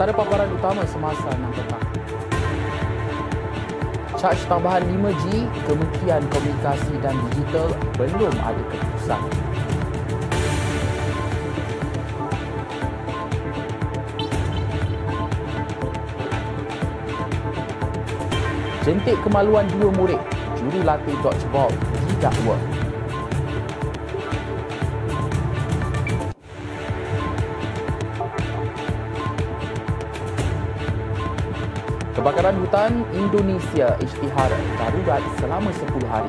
Antara paparan utama semasa 6 petang. Charge tambahan 5G, Kementerian Komunikasi dan Digital belum ada keputusan. Jentik kemaluan dua murid, juru latih dodgeball didakwa. Kebakaran hutan Indonesia isytihar darurat selama 10 hari.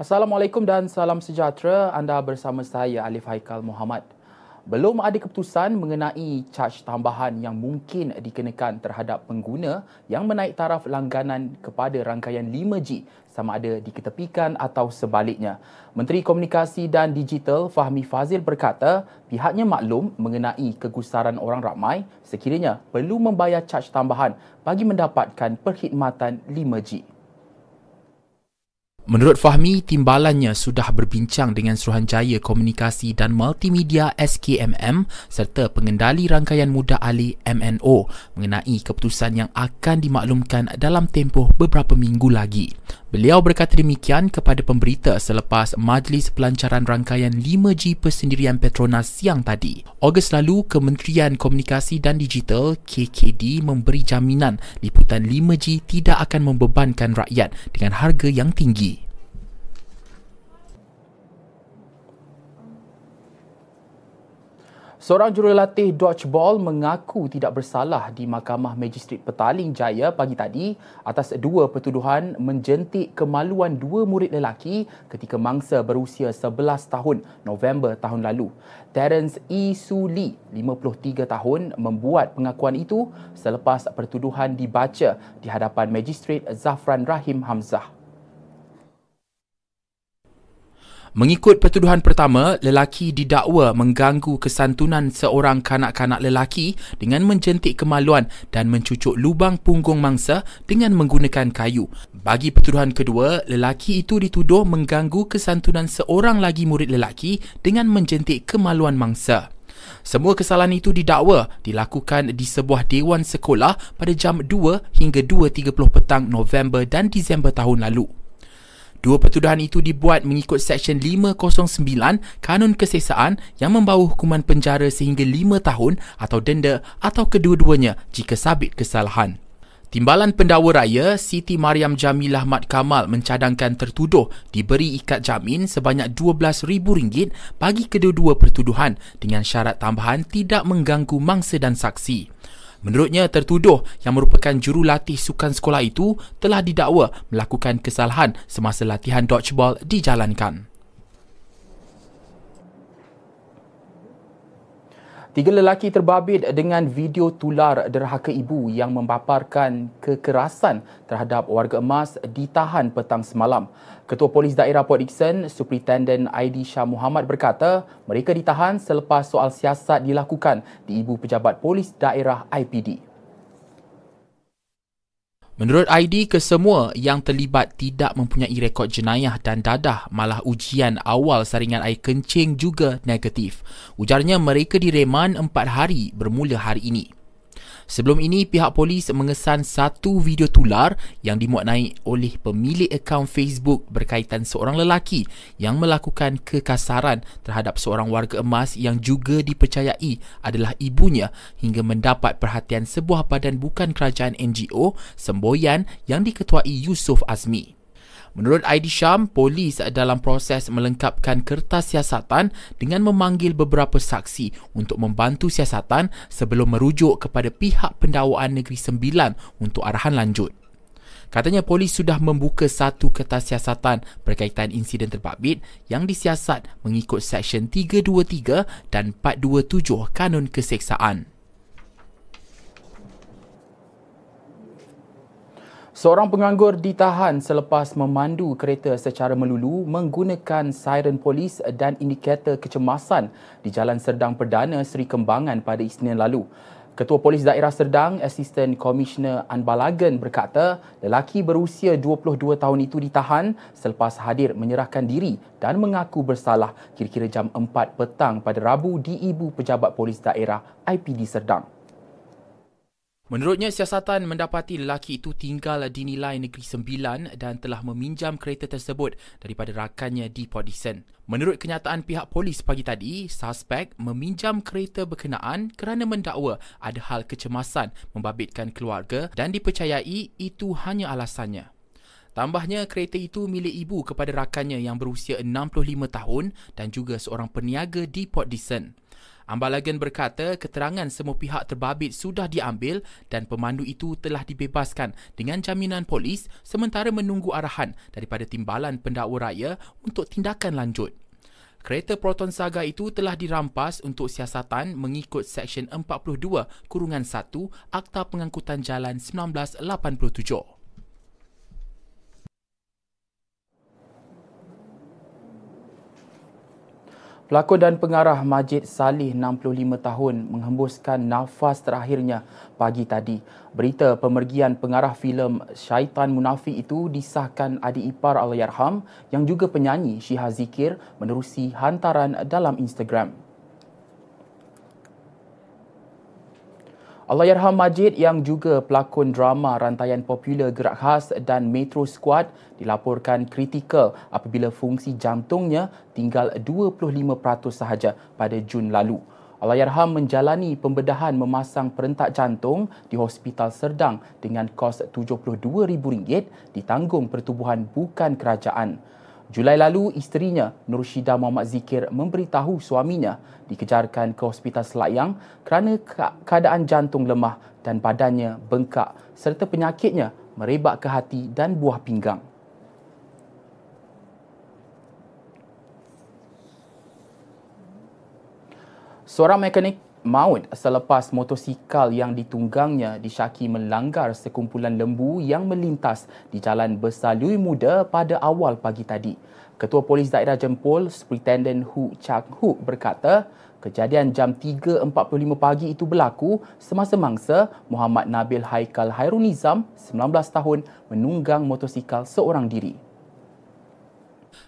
Assalamualaikum dan salam sejahtera. Anda bersama saya Alif Haikal Muhammad. Belum ada keputusan mengenai caj tambahan yang mungkin dikenakan terhadap pengguna yang menaik taraf langganan kepada rangkaian 5G sama ada diketepikan atau sebaliknya. Menteri Komunikasi dan Digital Fahmi Fazil berkata pihaknya maklum mengenai kegusaran orang ramai sekiranya perlu membayar caj tambahan bagi mendapatkan perkhidmatan 5G. Menurut Fahmi, timbalannya sudah berbincang dengan Suruhanjaya Komunikasi dan Multimedia SKMM serta pengendali rangkaian muda alih MNO mengenai keputusan yang akan dimaklumkan dalam tempoh beberapa minggu lagi. Beliau berkata demikian kepada pemberita selepas Majlis Pelancaran Rangkaian 5G Persendirian Petronas siang tadi. Ogos lalu, Kementerian Komunikasi dan Digital KKD memberi jaminan liputan 5G tidak akan membebankan rakyat dengan harga yang tinggi. Seorang jurulatih dodgeball mengaku tidak bersalah di Mahkamah Magistrat Petaling Jaya pagi tadi atas dua pertuduhan menjentik kemaluan dua murid lelaki ketika mangsa berusia 11 tahun November tahun lalu. Terence E. Su Lee, 53 tahun, membuat pengakuan itu selepas pertuduhan dibaca di hadapan Magistrat Zafran Rahim Hamzah. Mengikut pertuduhan pertama, lelaki didakwa mengganggu kesantunan seorang kanak-kanak lelaki dengan menjentik kemaluan dan mencucuk lubang punggung mangsa dengan menggunakan kayu. Bagi pertuduhan kedua, lelaki itu dituduh mengganggu kesantunan seorang lagi murid lelaki dengan menjentik kemaluan mangsa. Semua kesalahan itu didakwa dilakukan di sebuah dewan sekolah pada jam 2 hingga 2.30 petang November dan Disember tahun lalu. Dua pertuduhan itu dibuat mengikut Seksyen 509 Kanun Kesesaan yang membawa hukuman penjara sehingga 5 tahun atau denda atau kedua-duanya jika sabit kesalahan. Timbalan pendakwa raya Siti Mariam Jamilah Mat Kamal mencadangkan tertuduh diberi ikat jamin sebanyak RM12,000 bagi kedua-dua pertuduhan dengan syarat tambahan tidak mengganggu mangsa dan saksi. Menurutnya, tertuduh yang merupakan jurulatih sukan sekolah itu telah didakwa melakukan kesalahan semasa latihan dodgeball dijalankan. Tiga lelaki terbabit dengan video tular derhaka ibu yang membaparkan kekerasan terhadap warga emas ditahan petang semalam. Ketua Polis Daerah Port Dickson, Superintendent ID Shah Muhammad berkata mereka ditahan selepas soal siasat dilakukan di Ibu Pejabat Polis Daerah IPD. Menurut ID, kesemua yang terlibat tidak mempunyai rekod jenayah dan dadah malah ujian awal saringan air kencing juga negatif. Ujarnya mereka direman empat hari bermula hari ini. Sebelum ini, pihak polis mengesan satu video tular yang dimuat naik oleh pemilik akaun Facebook berkaitan seorang lelaki yang melakukan kekasaran terhadap seorang warga emas yang juga dipercayai adalah ibunya hingga mendapat perhatian sebuah badan bukan kerajaan NGO semboyan yang diketuai Yusof Azmi. Menurut ID Syam, polis dalam proses melengkapkan kertas siasatan dengan memanggil beberapa saksi untuk membantu siasatan sebelum merujuk kepada pihak pendakwaan Negeri Sembilan untuk arahan lanjut. Katanya polis sudah membuka satu kertas siasatan berkaitan insiden terbabit yang disiasat mengikut Seksyen 323 dan 427 Kanun Keseksaan. Seorang penganggur ditahan selepas memandu kereta secara melulu menggunakan siren polis dan indikator kecemasan di Jalan Serdang Perdana Seri Kembangan pada Isnin lalu. Ketua Polis Daerah Serdang, Assistant Commissioner Anbalagan berkata, lelaki berusia 22 tahun itu ditahan selepas hadir menyerahkan diri dan mengaku bersalah kira-kira jam 4 petang pada Rabu di Ibu Pejabat Polis Daerah IPD Serdang. Menurutnya, siasatan mendapati lelaki itu tinggal di nilai Negeri Sembilan dan telah meminjam kereta tersebut daripada rakannya di Port Dickson. Menurut kenyataan pihak polis pagi tadi, suspek meminjam kereta berkenaan kerana mendakwa ada hal kecemasan membabitkan keluarga dan dipercayai itu hanya alasannya. Tambahnya, kereta itu milik ibu kepada rakannya yang berusia 65 tahun dan juga seorang peniaga di Port Dickson. Ambalagan berkata keterangan semua pihak terbabit sudah diambil dan pemandu itu telah dibebaskan dengan jaminan polis sementara menunggu arahan daripada Timbalan Pendakwa Raya untuk tindakan lanjut. Kereta Proton Saga itu telah dirampas untuk siasatan mengikut Seksyen 42 Kurungan 1 Akta Pengangkutan Jalan 1987. Pelakon dan pengarah Majid Salih 65 tahun menghembuskan nafas terakhirnya pagi tadi. Berita pemergian pengarah filem Syaitan Munafik itu disahkan adik ipar Allahyarham yang juga penyanyi Syihah Zikir menerusi hantaran dalam Instagram. Allahyarham Majid yang juga pelakon drama rantaian popular Gerak Khas dan Metro Squad dilaporkan kritikal apabila fungsi jantungnya tinggal 25% sahaja pada Jun lalu. Allahyarham menjalani pembedahan memasang perentak jantung di Hospital Serdang dengan kos RM72,000 ditanggung pertubuhan bukan kerajaan. Julai lalu, isterinya Nur Syida Muhammad Zikir memberitahu suaminya dikejarkan ke Hospital Selayang kerana keadaan jantung lemah dan badannya bengkak serta penyakitnya merebak ke hati dan buah pinggang. Seorang mekanik maut selepas motosikal yang ditunggangnya disyaki melanggar sekumpulan lembu yang melintas di Jalan Besar Lui Muda pada awal pagi tadi. Ketua Polis Daerah Jempol, Superintendent Hu Chang Hu berkata, kejadian jam 3.45 pagi itu berlaku semasa mangsa Muhammad Nabil Haikal Hairunizam, 19 tahun, menunggang motosikal seorang diri.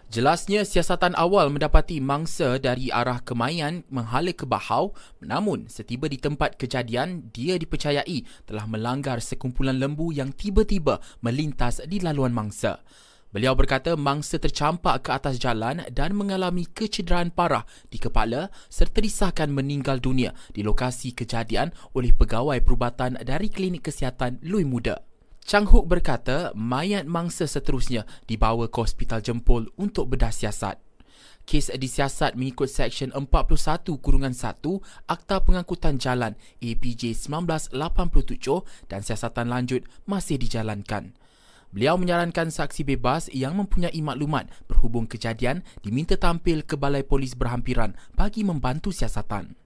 Jelasnya siasatan awal mendapati mangsa dari arah Kemayan menghala ke Bahau namun setiba di tempat kejadian dia dipercayai telah melanggar sekumpulan lembu yang tiba-tiba melintas di laluan mangsa. Beliau berkata mangsa tercampak ke atas jalan dan mengalami kecederaan parah di kepala serta disahkan meninggal dunia di lokasi kejadian oleh pegawai perubatan dari Klinik Kesihatan Lui Muda. Chang Hook berkata mayat mangsa seterusnya dibawa ke Hospital Jempol untuk bedah siasat. Kes disiasat mengikut Seksyen 41 Kurungan 1 Akta Pengangkutan Jalan APJ 1987 dan siasatan lanjut masih dijalankan. Beliau menyarankan saksi bebas yang mempunyai maklumat berhubung kejadian diminta tampil ke Balai Polis berhampiran bagi membantu siasatan.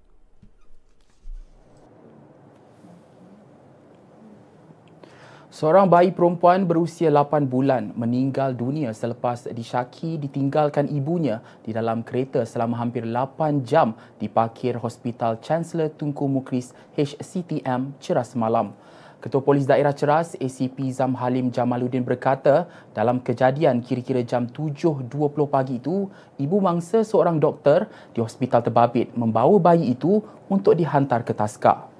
Seorang bayi perempuan berusia 8 bulan meninggal dunia selepas disyaki ditinggalkan ibunya di dalam kereta selama hampir 8 jam di parkir Hospital Chancellor Tunku Mukris HCTM Ceras semalam. Ketua Polis Daerah Ceras ACP Zam Halim Jamaluddin berkata dalam kejadian kira-kira jam 7.20 pagi itu, ibu mangsa seorang doktor di Hospital Terbabit membawa bayi itu untuk dihantar ke Taskar.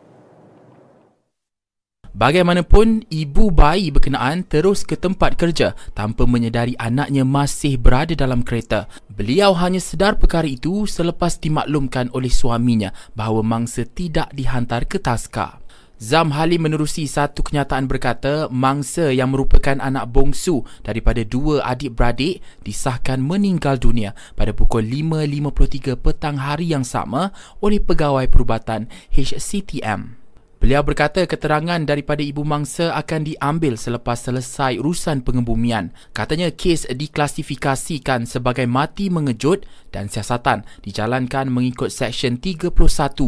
Bagaimanapun, ibu bayi berkenaan terus ke tempat kerja tanpa menyedari anaknya masih berada dalam kereta. Beliau hanya sedar perkara itu selepas dimaklumkan oleh suaminya bahawa mangsa tidak dihantar ke taska. Zam Halim menerusi satu kenyataan berkata mangsa yang merupakan anak bongsu daripada dua adik-beradik disahkan meninggal dunia pada pukul 5.53 petang hari yang sama oleh pegawai perubatan HCTM. Beliau berkata keterangan daripada ibu mangsa akan diambil selepas selesai urusan pengembumian. Katanya kes diklasifikasikan sebagai mati mengejut dan siasatan dijalankan mengikut Seksyen 31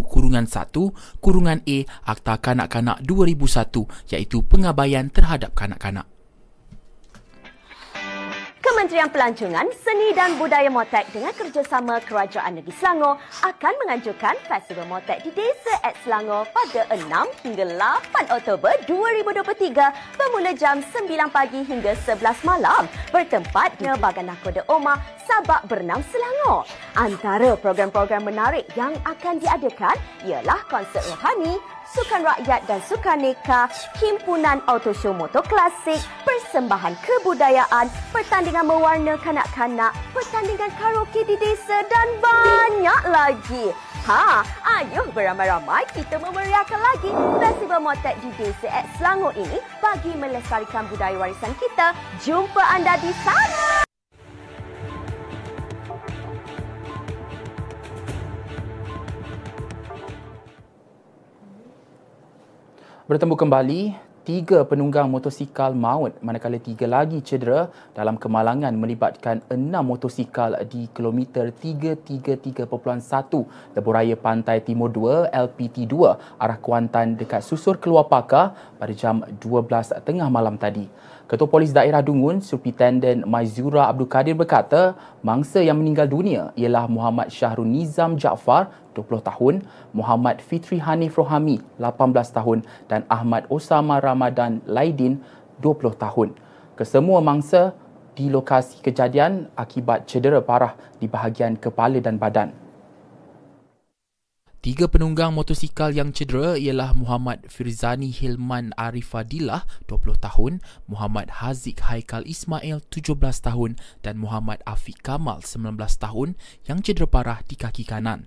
Kurungan 1 Kurungan A Akta Kanak-Kanak 2001 iaitu pengabaian terhadap kanak-kanak. Kementerian Pelancongan, Seni dan Budaya Motek dengan kerjasama Kerajaan Negeri Selangor akan menganjurkan Festival Motek di Desa at Selangor pada 6 hingga 8 Oktober 2023 bermula jam 9 pagi hingga 11 malam bertempat di Bagan Nakoda Omar, Sabak Bernam Selangor. Antara program-program menarik yang akan diadakan ialah konsert rohani, Sukan Rakyat dan Sukan Neka, Himpunan Autoshow Motor Klasik, Persembahan Kebudayaan, Pertandingan Mewarna Kanak-Kanak, Pertandingan Karaoke di Desa dan banyak lagi. Ha, ayo beramai-ramai kita memeriahkan lagi Festival Motek di Desa at Selangor ini bagi melestarikan budaya warisan kita. Jumpa anda di sana. Bertemu kembali, tiga penunggang motosikal maut manakala tiga lagi cedera dalam kemalangan melibatkan enam motosikal di kilometer 333.1 Leburaya Pantai Timur 2 LPT 2 arah Kuantan dekat Susur Keluar Pakar pada jam 12 tengah malam tadi. Ketua Polis Daerah Dungun, Superintendent Maizura Abdul Kadir berkata, mangsa yang meninggal dunia ialah Muhammad Syahrul Nizam Jaafar, 20 tahun, Muhammad Fitri Hanif Rohami, 18 tahun dan Ahmad Osama Ramadan Laidin, 20 tahun. Kesemua mangsa di lokasi kejadian akibat cedera parah di bahagian kepala dan badan. Tiga penunggang motosikal yang cedera ialah Muhammad Firzani Hilman Arifadillah, 20 tahun, Muhammad Haziq Haikal Ismail, 17 tahun dan Muhammad Afiq Kamal, 19 tahun yang cedera parah di kaki kanan.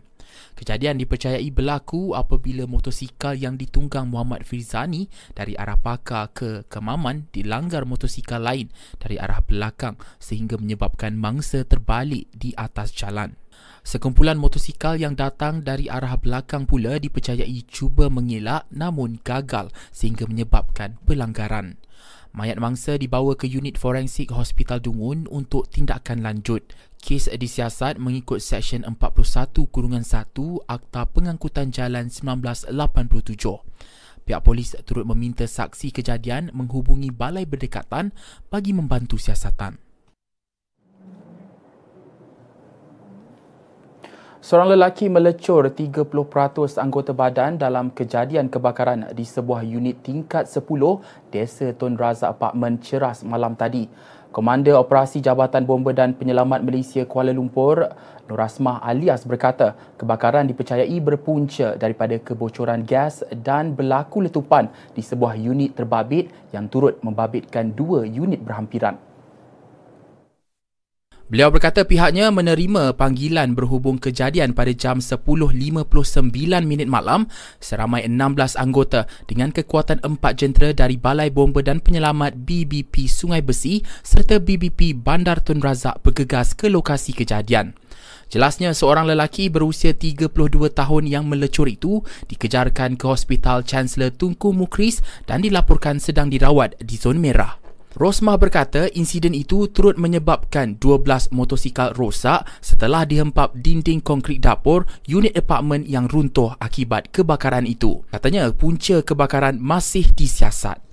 Kejadian dipercayai berlaku apabila motosikal yang ditunggang Muhammad Firzani dari arah Pakar ke Kemaman dilanggar motosikal lain dari arah belakang sehingga menyebabkan mangsa terbalik di atas jalan. Sekumpulan motosikal yang datang dari arah belakang pula dipercayai cuba mengelak namun gagal sehingga menyebabkan pelanggaran. Mayat mangsa dibawa ke unit forensik Hospital Dungun untuk tindakan lanjut. Kes disiasat mengikut Seksyen 41 Kurungan 1 Akta Pengangkutan Jalan 1987. Pihak polis turut meminta saksi kejadian menghubungi balai berdekatan bagi membantu siasatan. Seorang lelaki melecur 30% anggota badan dalam kejadian kebakaran di sebuah unit tingkat 10 Desa Tun Razak Apartment Ceras malam tadi. Komander Operasi Jabatan Bomba dan Penyelamat Malaysia Kuala Lumpur, Nur Asmah alias berkata, kebakaran dipercayai berpunca daripada kebocoran gas dan berlaku letupan di sebuah unit terbabit yang turut membabitkan dua unit berhampiran. Beliau berkata pihaknya menerima panggilan berhubung kejadian pada jam 10.59 minit malam seramai 16 anggota dengan kekuatan 4 jentera dari Balai Bomba dan Penyelamat BBP Sungai Besi serta BBP Bandar Tun Razak bergegas ke lokasi kejadian. Jelasnya seorang lelaki berusia 32 tahun yang melecur itu dikejarkan ke Hospital Chancellor Tunku Mukris dan dilaporkan sedang dirawat di zon merah. Rosmah berkata insiden itu turut menyebabkan 12 motosikal rosak setelah dihempap dinding konkrit dapur unit apartmen yang runtuh akibat kebakaran itu. Katanya punca kebakaran masih disiasat.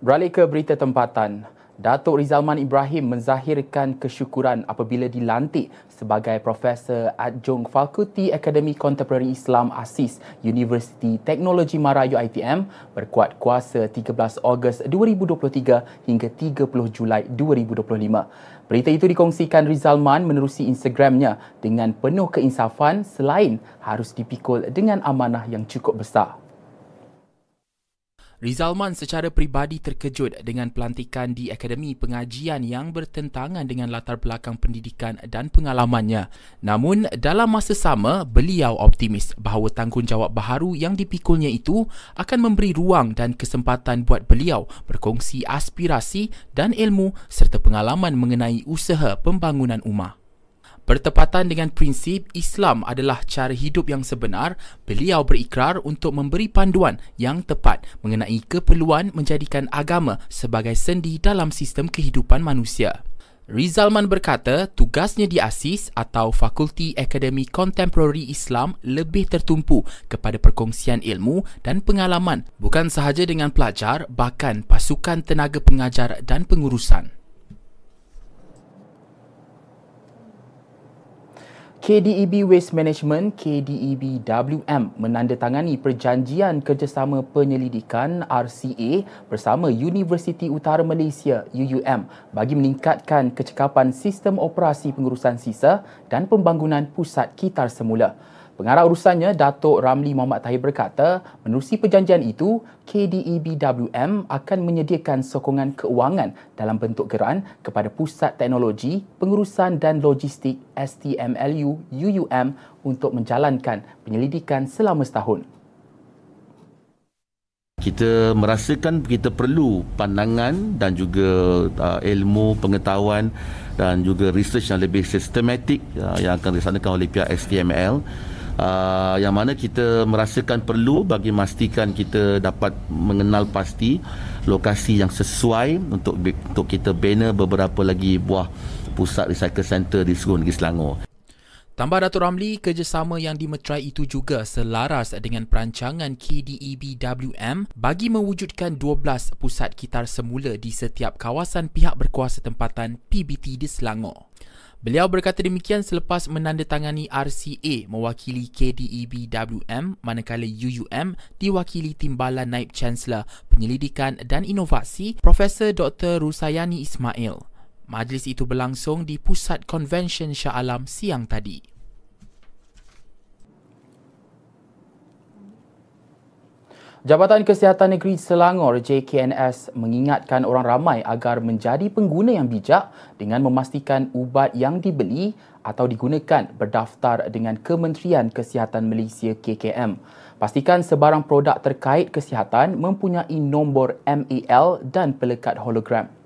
Beralih ke berita tempatan. Datuk Rizalman Ibrahim menzahirkan kesyukuran apabila dilantik sebagai Profesor Adjung Fakulti Akademi Kontemporari Islam ASIS Universiti Teknologi Mara UITM berkuat kuasa 13 Ogos 2023 hingga 30 Julai 2025. Berita itu dikongsikan Rizalman menerusi Instagramnya dengan penuh keinsafan selain harus dipikul dengan amanah yang cukup besar. Rizalman secara peribadi terkejut dengan pelantikan di Akademi Pengajian yang bertentangan dengan latar belakang pendidikan dan pengalamannya. Namun, dalam masa sama, beliau optimis bahawa tanggungjawab baharu yang dipikulnya itu akan memberi ruang dan kesempatan buat beliau berkongsi aspirasi dan ilmu serta pengalaman mengenai usaha pembangunan umat. Bertepatan dengan prinsip Islam adalah cara hidup yang sebenar, beliau berikrar untuk memberi panduan yang tepat mengenai keperluan menjadikan agama sebagai sendi dalam sistem kehidupan manusia. Rizalman berkata tugasnya di ASIS atau Fakulti Akademi Contemporary Islam lebih tertumpu kepada perkongsian ilmu dan pengalaman bukan sahaja dengan pelajar bahkan pasukan tenaga pengajar dan pengurusan. KDEB Waste Management KDEB WM menandatangani perjanjian kerjasama penyelidikan RCA bersama Universiti Utara Malaysia UUM bagi meningkatkan kecekapan sistem operasi pengurusan sisa dan pembangunan pusat kitar semula. Pengarah urusannya, Datuk Ramli Muhammad Tahir berkata, menerusi perjanjian itu, KDEBWM akan menyediakan sokongan keuangan dalam bentuk geran kepada Pusat Teknologi, Pengurusan dan Logistik STMLU UUM untuk menjalankan penyelidikan selama setahun. Kita merasakan kita perlu pandangan dan juga uh, ilmu, pengetahuan dan juga research yang lebih sistematik uh, yang akan dilaksanakan oleh pihak STML uh, yang mana kita merasakan perlu bagi memastikan kita dapat mengenal pasti lokasi yang sesuai untuk untuk kita bina beberapa lagi buah pusat recycle center di seluruh negeri Selangor. Tambah Datuk Ramli, kerjasama yang dimeterai itu juga selaras dengan perancangan KDEB WM bagi mewujudkan 12 pusat kitar semula di setiap kawasan pihak berkuasa tempatan PBT di Selangor. Beliau berkata demikian selepas menandatangani RCA mewakili KDEB WM manakala UUM diwakili Timbalan Naib Chancellor Penyelidikan dan Inovasi Profesor Dr. Rusayani Ismail. Majlis itu berlangsung di Pusat Convention Shah Alam siang tadi. Jabatan Kesihatan Negeri Selangor JKNS mengingatkan orang ramai agar menjadi pengguna yang bijak dengan memastikan ubat yang dibeli atau digunakan berdaftar dengan Kementerian Kesihatan Malaysia KKM. Pastikan sebarang produk terkait kesihatan mempunyai nombor MAL dan pelekat hologram.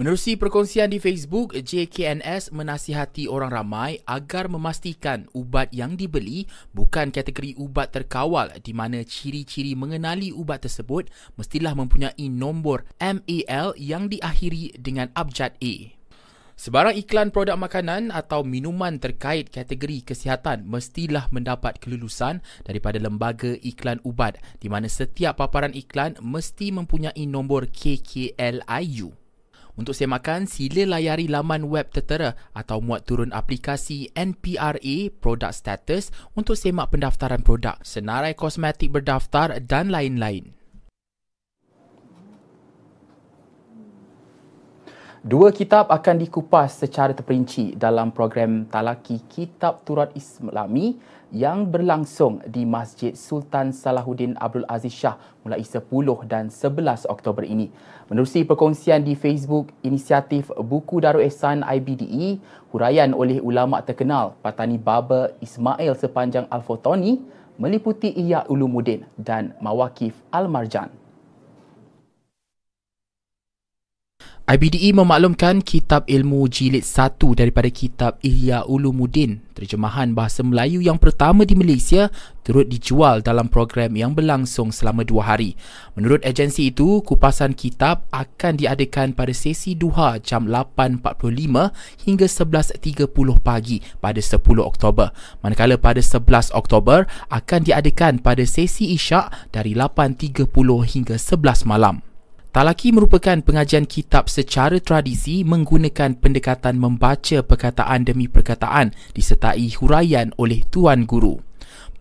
Menerusi perkongsian di Facebook, JKNS menasihati orang ramai agar memastikan ubat yang dibeli bukan kategori ubat terkawal di mana ciri-ciri mengenali ubat tersebut mestilah mempunyai nombor MAL yang diakhiri dengan abjad A. Sebarang iklan produk makanan atau minuman terkait kategori kesihatan mestilah mendapat kelulusan daripada lembaga iklan ubat di mana setiap paparan iklan mesti mempunyai nombor KKLIU. Untuk semakan, sila layari laman web tertera atau muat turun aplikasi NPRA Product Status untuk semak pendaftaran produk, senarai kosmetik berdaftar dan lain-lain. Dua kitab akan dikupas secara terperinci dalam program Talaki Kitab Turat Islami yang berlangsung di Masjid Sultan Salahuddin Abdul Aziz Shah mulai 10 dan 11 Oktober ini. Menerusi perkongsian di Facebook inisiatif Buku Darul Ehsan IBDE, huraian oleh ulama terkenal Patani Baba Ismail sepanjang Al-Fotoni meliputi Ihya Ulumuddin dan Mawakif Al-Marjan. IBDE memaklumkan kitab ilmu jilid 1 daripada kitab Ihya Ulumuddin, terjemahan bahasa Melayu yang pertama di Malaysia, turut dijual dalam program yang berlangsung selama dua hari. Menurut agensi itu, kupasan kitab akan diadakan pada sesi duha jam 8.45 hingga 11.30 pagi pada 10 Oktober. Manakala pada 11 Oktober akan diadakan pada sesi isyak dari 8.30 hingga 11 malam. Talaki merupakan pengajian kitab secara tradisi menggunakan pendekatan membaca perkataan demi perkataan disertai huraian oleh Tuan Guru.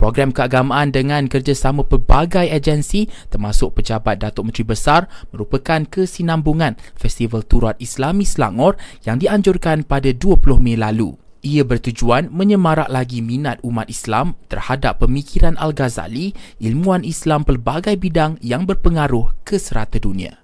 Program keagamaan dengan kerjasama pelbagai agensi termasuk Pejabat Datuk Menteri Besar merupakan kesinambungan Festival Turat Islami Selangor yang dianjurkan pada 20 Mei lalu. Ia bertujuan menyemarak lagi minat umat Islam terhadap pemikiran Al-Ghazali, ilmuwan Islam pelbagai bidang yang berpengaruh ke serata dunia.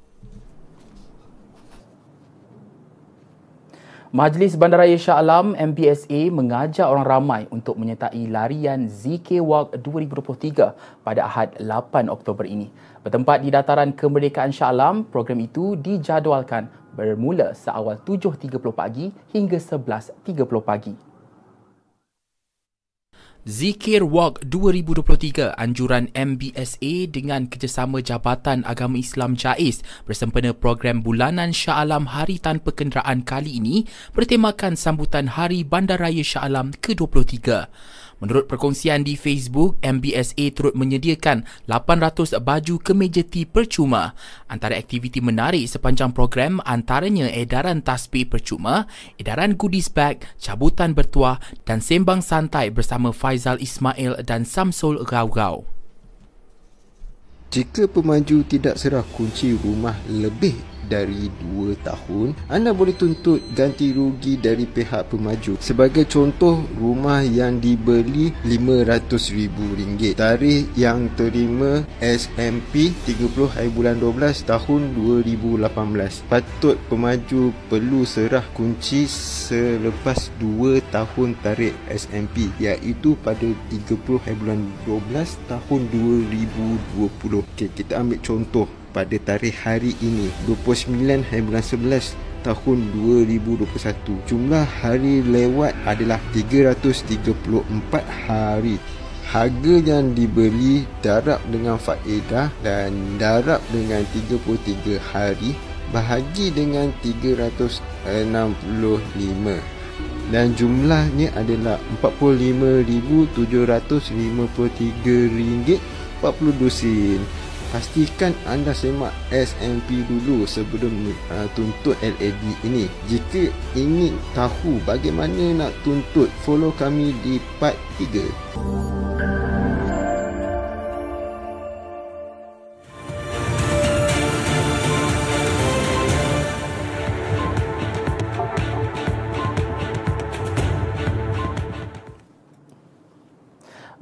Majlis Bandaraya Shah Alam MBSA mengajak orang ramai untuk menyertai larian ZK Walk 2023 pada Ahad 8 Oktober ini. Bertempat di dataran kemerdekaan Shah Alam, program itu dijadualkan bermula seawal 7.30 pagi hingga 11.30 pagi. Zikir Walk 2023 anjuran MBSA dengan kerjasama Jabatan Agama Islam JAIS bersempena program bulanan Shah Alam Hari Tanpa Kenderaan kali ini bertemakan sambutan Hari Bandaraya Shah Alam ke-23. Menurut perkongsian di Facebook, MBSA turut menyediakan 800 baju kemeja tee percuma. Antara aktiviti menarik sepanjang program antaranya edaran tasbih percuma, edaran goodies bag, cabutan bertuah dan sembang santai bersama Faizal Ismail dan Samsul Gau-Gau. Jika pemaju tidak serah kunci rumah lebih dari 2 tahun, anda boleh tuntut ganti rugi dari pihak pemaju. Sebagai contoh, rumah yang dibeli RM500,000. Tarikh yang terima SMP 30 hari bulan 12 tahun 2018. Patut pemaju perlu serah kunci selepas 2 tahun tarikh SMP iaitu pada 30 hari bulan 12 tahun 2020. Okay, kita ambil contoh pada tarikh hari ini 29 hari bulan 11 tahun 2021 jumlah hari lewat adalah 334 hari. Harga yang dibeli darab dengan faedah dan darab dengan 33 hari bahagi dengan 365 dan jumlahnya adalah RM45,753 42 sen pastikan anda semak SMP dulu sebelum uh, tuntut LED ini. Jika ingin tahu bagaimana nak tuntut, follow kami di part 3.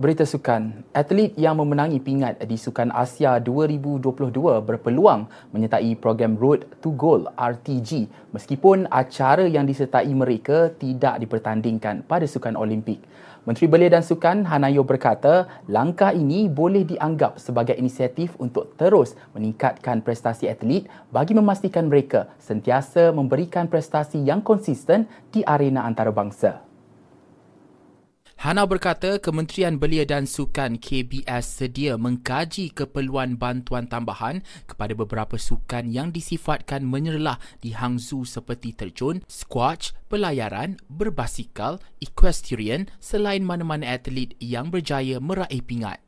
Berita sukan, atlet yang memenangi pingat di Sukan Asia 2022 berpeluang menyertai program Road to Gold RTG meskipun acara yang disertai mereka tidak dipertandingkan pada Sukan Olimpik. Menteri Belia dan Sukan Hanayo berkata, langkah ini boleh dianggap sebagai inisiatif untuk terus meningkatkan prestasi atlet bagi memastikan mereka sentiasa memberikan prestasi yang konsisten di arena antarabangsa. Hana berkata Kementerian Belia dan Sukan KBS sedia mengkaji keperluan bantuan tambahan kepada beberapa sukan yang disifatkan menyerlah di Hangzhou seperti terjun, squash, pelayaran, berbasikal, equestrian selain mana-mana atlet yang berjaya meraih pingat.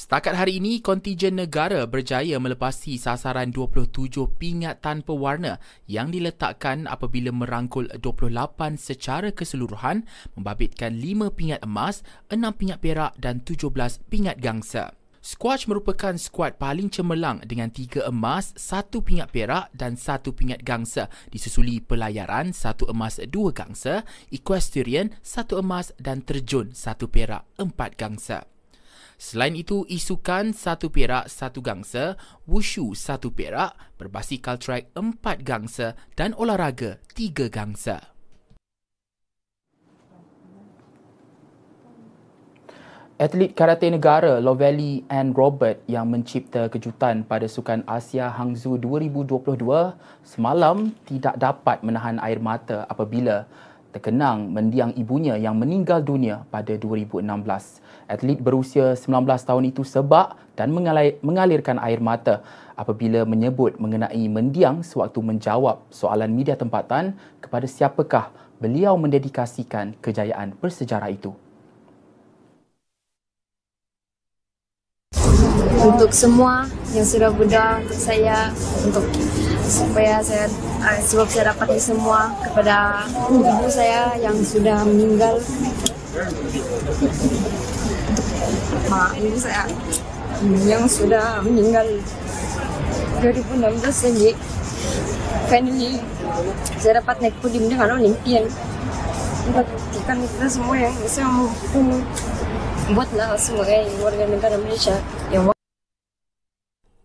Setakat hari ini, kontijen negara berjaya melepasi sasaran 27 pingat tanpa warna yang diletakkan apabila merangkul 28 secara keseluruhan membabitkan 5 pingat emas, 6 pingat perak dan 17 pingat gangsa. Squash merupakan skuad paling cemerlang dengan 3 emas, 1 pingat perak dan 1 pingat gangsa disusuli pelayaran 1 emas 2 gangsa, equestrian 1 emas dan terjun 1 perak 4 gangsa. Selain itu, isukan satu perak satu gangsa, wushu satu perak, berbasikal track empat gangsa dan olahraga tiga gangsa. Atlet karate negara Lovely and Robert yang mencipta kejutan pada Sukan Asia Hangzhou 2022 semalam tidak dapat menahan air mata apabila terkenang mendiang ibunya yang meninggal dunia pada 2016. Atlet berusia 19 tahun itu sebab dan mengalirkan air mata apabila menyebut mengenai mendiang sewaktu menjawab soalan media tempatan kepada siapakah beliau mendedikasikan kejayaan bersejarah itu. Untuk semua yang sudah muda, untuk saya, untuk supaya saya uh, sebab saya dapat semua kepada ibu saya yang sudah meninggal ibu saya yang sudah meninggal 2016 lagi finally saya dapat naik podium dengan Olympian buktikan kita semua yang saya mampu buatlah sebagai warga negara Malaysia. Yang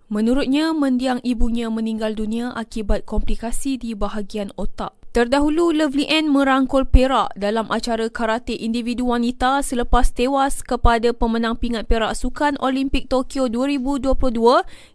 Menurutnya, mendiang ibunya meninggal dunia akibat komplikasi di bahagian otak. Terdahulu, Lovely Ann merangkul perak dalam acara karate individu wanita selepas tewas kepada pemenang pingat perak Sukan Olimpik Tokyo 2022,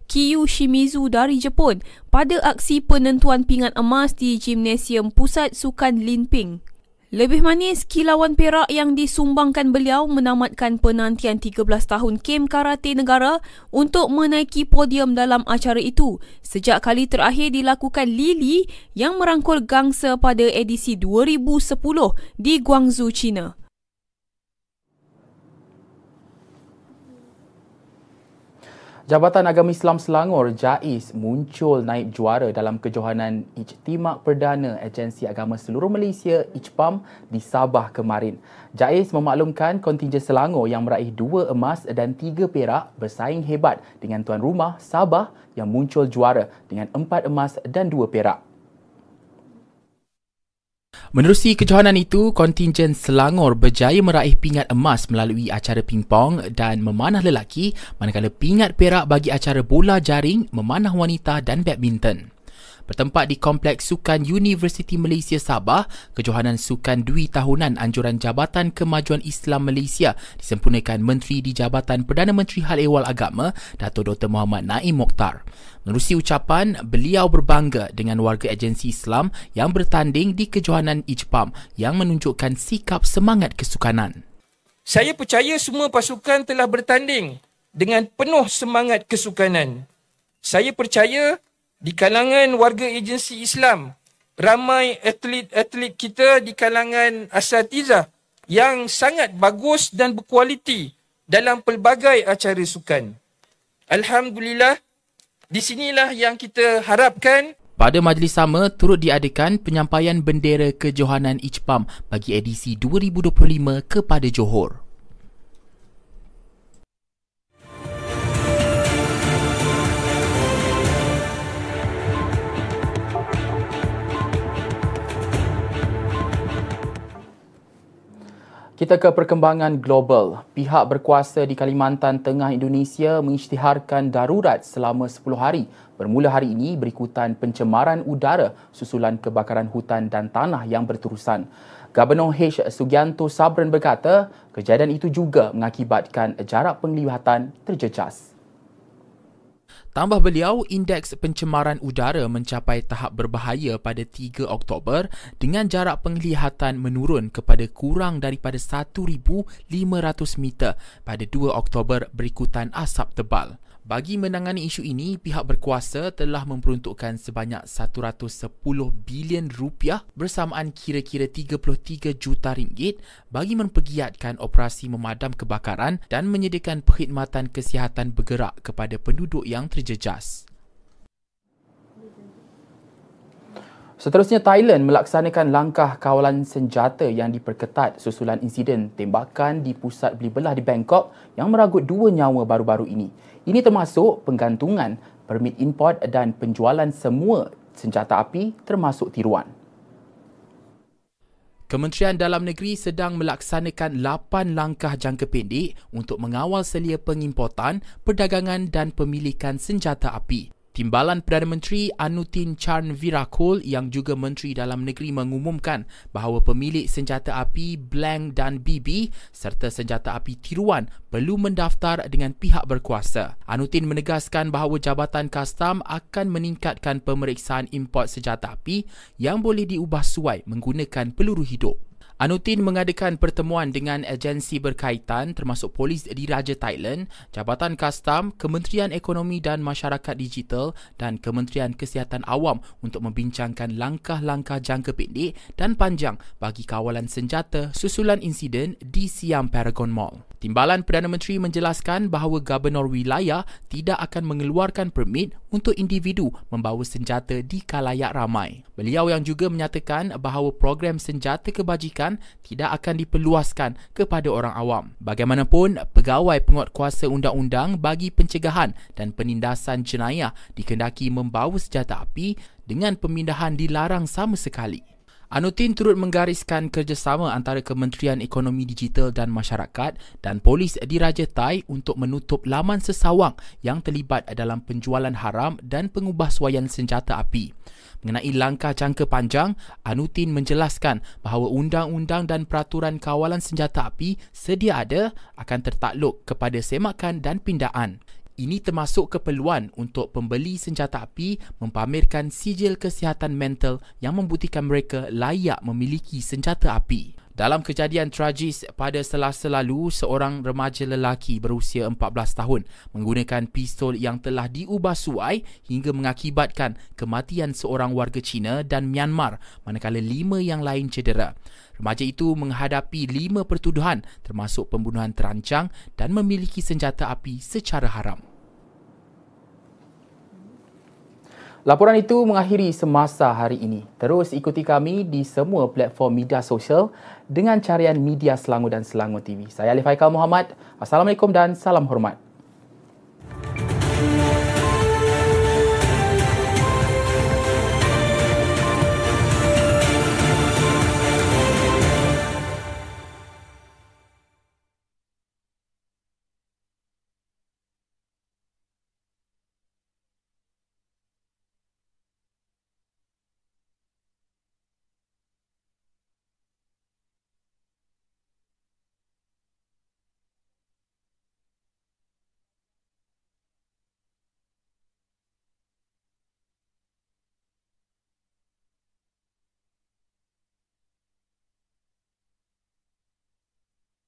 Kiyu Shimizu dari Jepun pada aksi penentuan pingat emas di Gimnasium Pusat Sukan Linping. Lebih manis, kilauan perak yang disumbangkan beliau menamatkan penantian 13 tahun kem karate negara untuk menaiki podium dalam acara itu. Sejak kali terakhir dilakukan Lili yang merangkul gangsa pada edisi 2010 di Guangzhou, China. Jabatan Agama Islam Selangor JAIS muncul naib juara dalam kejohanan Ijtimak Perdana Agensi Agama Seluruh Malaysia IJPAM di Sabah kemarin. JAIS memaklumkan kontingen Selangor yang meraih dua emas dan tiga perak bersaing hebat dengan tuan rumah Sabah yang muncul juara dengan empat emas dan dua perak. Menerusi kejohanan itu, kontingen Selangor berjaya meraih pingat emas melalui acara pingpong dan memanah lelaki manakala pingat perak bagi acara bola jaring, memanah wanita dan badminton. Bertempat di Kompleks Sukan Universiti Malaysia Sabah, kejohanan sukan dui tahunan anjuran Jabatan Kemajuan Islam Malaysia disempurnakan Menteri di Jabatan Perdana Menteri Hal Ehwal Agama, Dato' Dr. Muhammad Naim Mokhtar. Menerusi ucapan, beliau berbangga dengan warga agensi Islam yang bertanding di kejohanan IJPAM yang menunjukkan sikap semangat kesukanan. Saya percaya semua pasukan telah bertanding dengan penuh semangat kesukanan. Saya percaya di kalangan warga agensi Islam, ramai atlet-atlet kita di kalangan asatiza yang sangat bagus dan berkualiti dalam pelbagai acara sukan. Alhamdulillah, di sinilah yang kita harapkan pada majlis sama turut diadakan penyampaian bendera kejohanan IJPAM bagi edisi 2025 kepada Johor. Kita ke perkembangan global. Pihak berkuasa di Kalimantan Tengah Indonesia mengisytiharkan darurat selama 10 hari bermula hari ini berikutan pencemaran udara susulan kebakaran hutan dan tanah yang berterusan. Gubernur H. Sugianto Sabran berkata, kejadian itu juga mengakibatkan jarak penglihatan terjejas. Tambah beliau, indeks pencemaran udara mencapai tahap berbahaya pada 3 Oktober dengan jarak penglihatan menurun kepada kurang daripada 1,500 meter pada 2 Oktober berikutan asap tebal. Bagi menangani isu ini, pihak berkuasa telah memperuntukkan sebanyak 110 bilion rupiah bersamaan kira-kira 33 juta ringgit bagi mempergiatkan operasi memadam kebakaran dan menyediakan perkhidmatan kesihatan bergerak kepada penduduk yang terjejas. Seterusnya, Thailand melaksanakan langkah kawalan senjata yang diperketat susulan insiden tembakan di pusat beli belah di Bangkok yang meragut dua nyawa baru-baru ini. Ini termasuk penggantungan permit import dan penjualan semua senjata api termasuk tiruan. Kementerian Dalam Negeri sedang melaksanakan 8 langkah jangka pendek untuk mengawal selia pengimportan, perdagangan dan pemilikan senjata api. Timbalan Perdana Menteri Anutin Charn Virakul yang juga Menteri Dalam Negeri mengumumkan bahawa pemilik senjata api Blank dan BB serta senjata api tiruan perlu mendaftar dengan pihak berkuasa. Anutin menegaskan bahawa Jabatan Kastam akan meningkatkan pemeriksaan import senjata api yang boleh diubah suai menggunakan peluru hidup. Anutin mengadakan pertemuan dengan agensi berkaitan termasuk polis di Raja Thailand, Jabatan Kastam, Kementerian Ekonomi dan Masyarakat Digital dan Kementerian Kesihatan Awam untuk membincangkan langkah-langkah jangka pendek dan panjang bagi kawalan senjata susulan insiden di Siam Paragon Mall. Timbalan Perdana Menteri menjelaskan bahawa Gubernur Wilayah tidak akan mengeluarkan permit untuk individu membawa senjata di kalayak ramai. Beliau yang juga menyatakan bahawa program senjata kebajikan tidak akan diperluaskan kepada orang awam. Bagaimanapun, pegawai penguatkuasa undang-undang bagi pencegahan dan penindasan jenayah dikendaki membawa senjata api dengan pemindahan dilarang sama sekali. Anutin turut menggariskan kerjasama antara Kementerian Ekonomi Digital dan Masyarakat dan Polis di Raja Thai untuk menutup laman sesawang yang terlibat dalam penjualan haram dan pengubahsuaian senjata api. Mengenai langkah jangka panjang, Anutin menjelaskan bahawa undang-undang dan peraturan kawalan senjata api sedia ada akan tertakluk kepada semakan dan pindaan. Ini termasuk keperluan untuk pembeli senjata api mempamerkan sijil kesihatan mental yang membuktikan mereka layak memiliki senjata api. Dalam kejadian tragis pada selasa lalu, seorang remaja lelaki berusia 14 tahun menggunakan pistol yang telah diubah suai hingga mengakibatkan kematian seorang warga Cina dan Myanmar manakala lima yang lain cedera. Remaja itu menghadapi lima pertuduhan termasuk pembunuhan terancang dan memiliki senjata api secara haram. Laporan itu mengakhiri semasa hari ini. Terus ikuti kami di semua platform media sosial dengan carian media Selangor dan Selangor TV. Saya Alif Haikal Muhammad. Assalamualaikum dan salam hormat.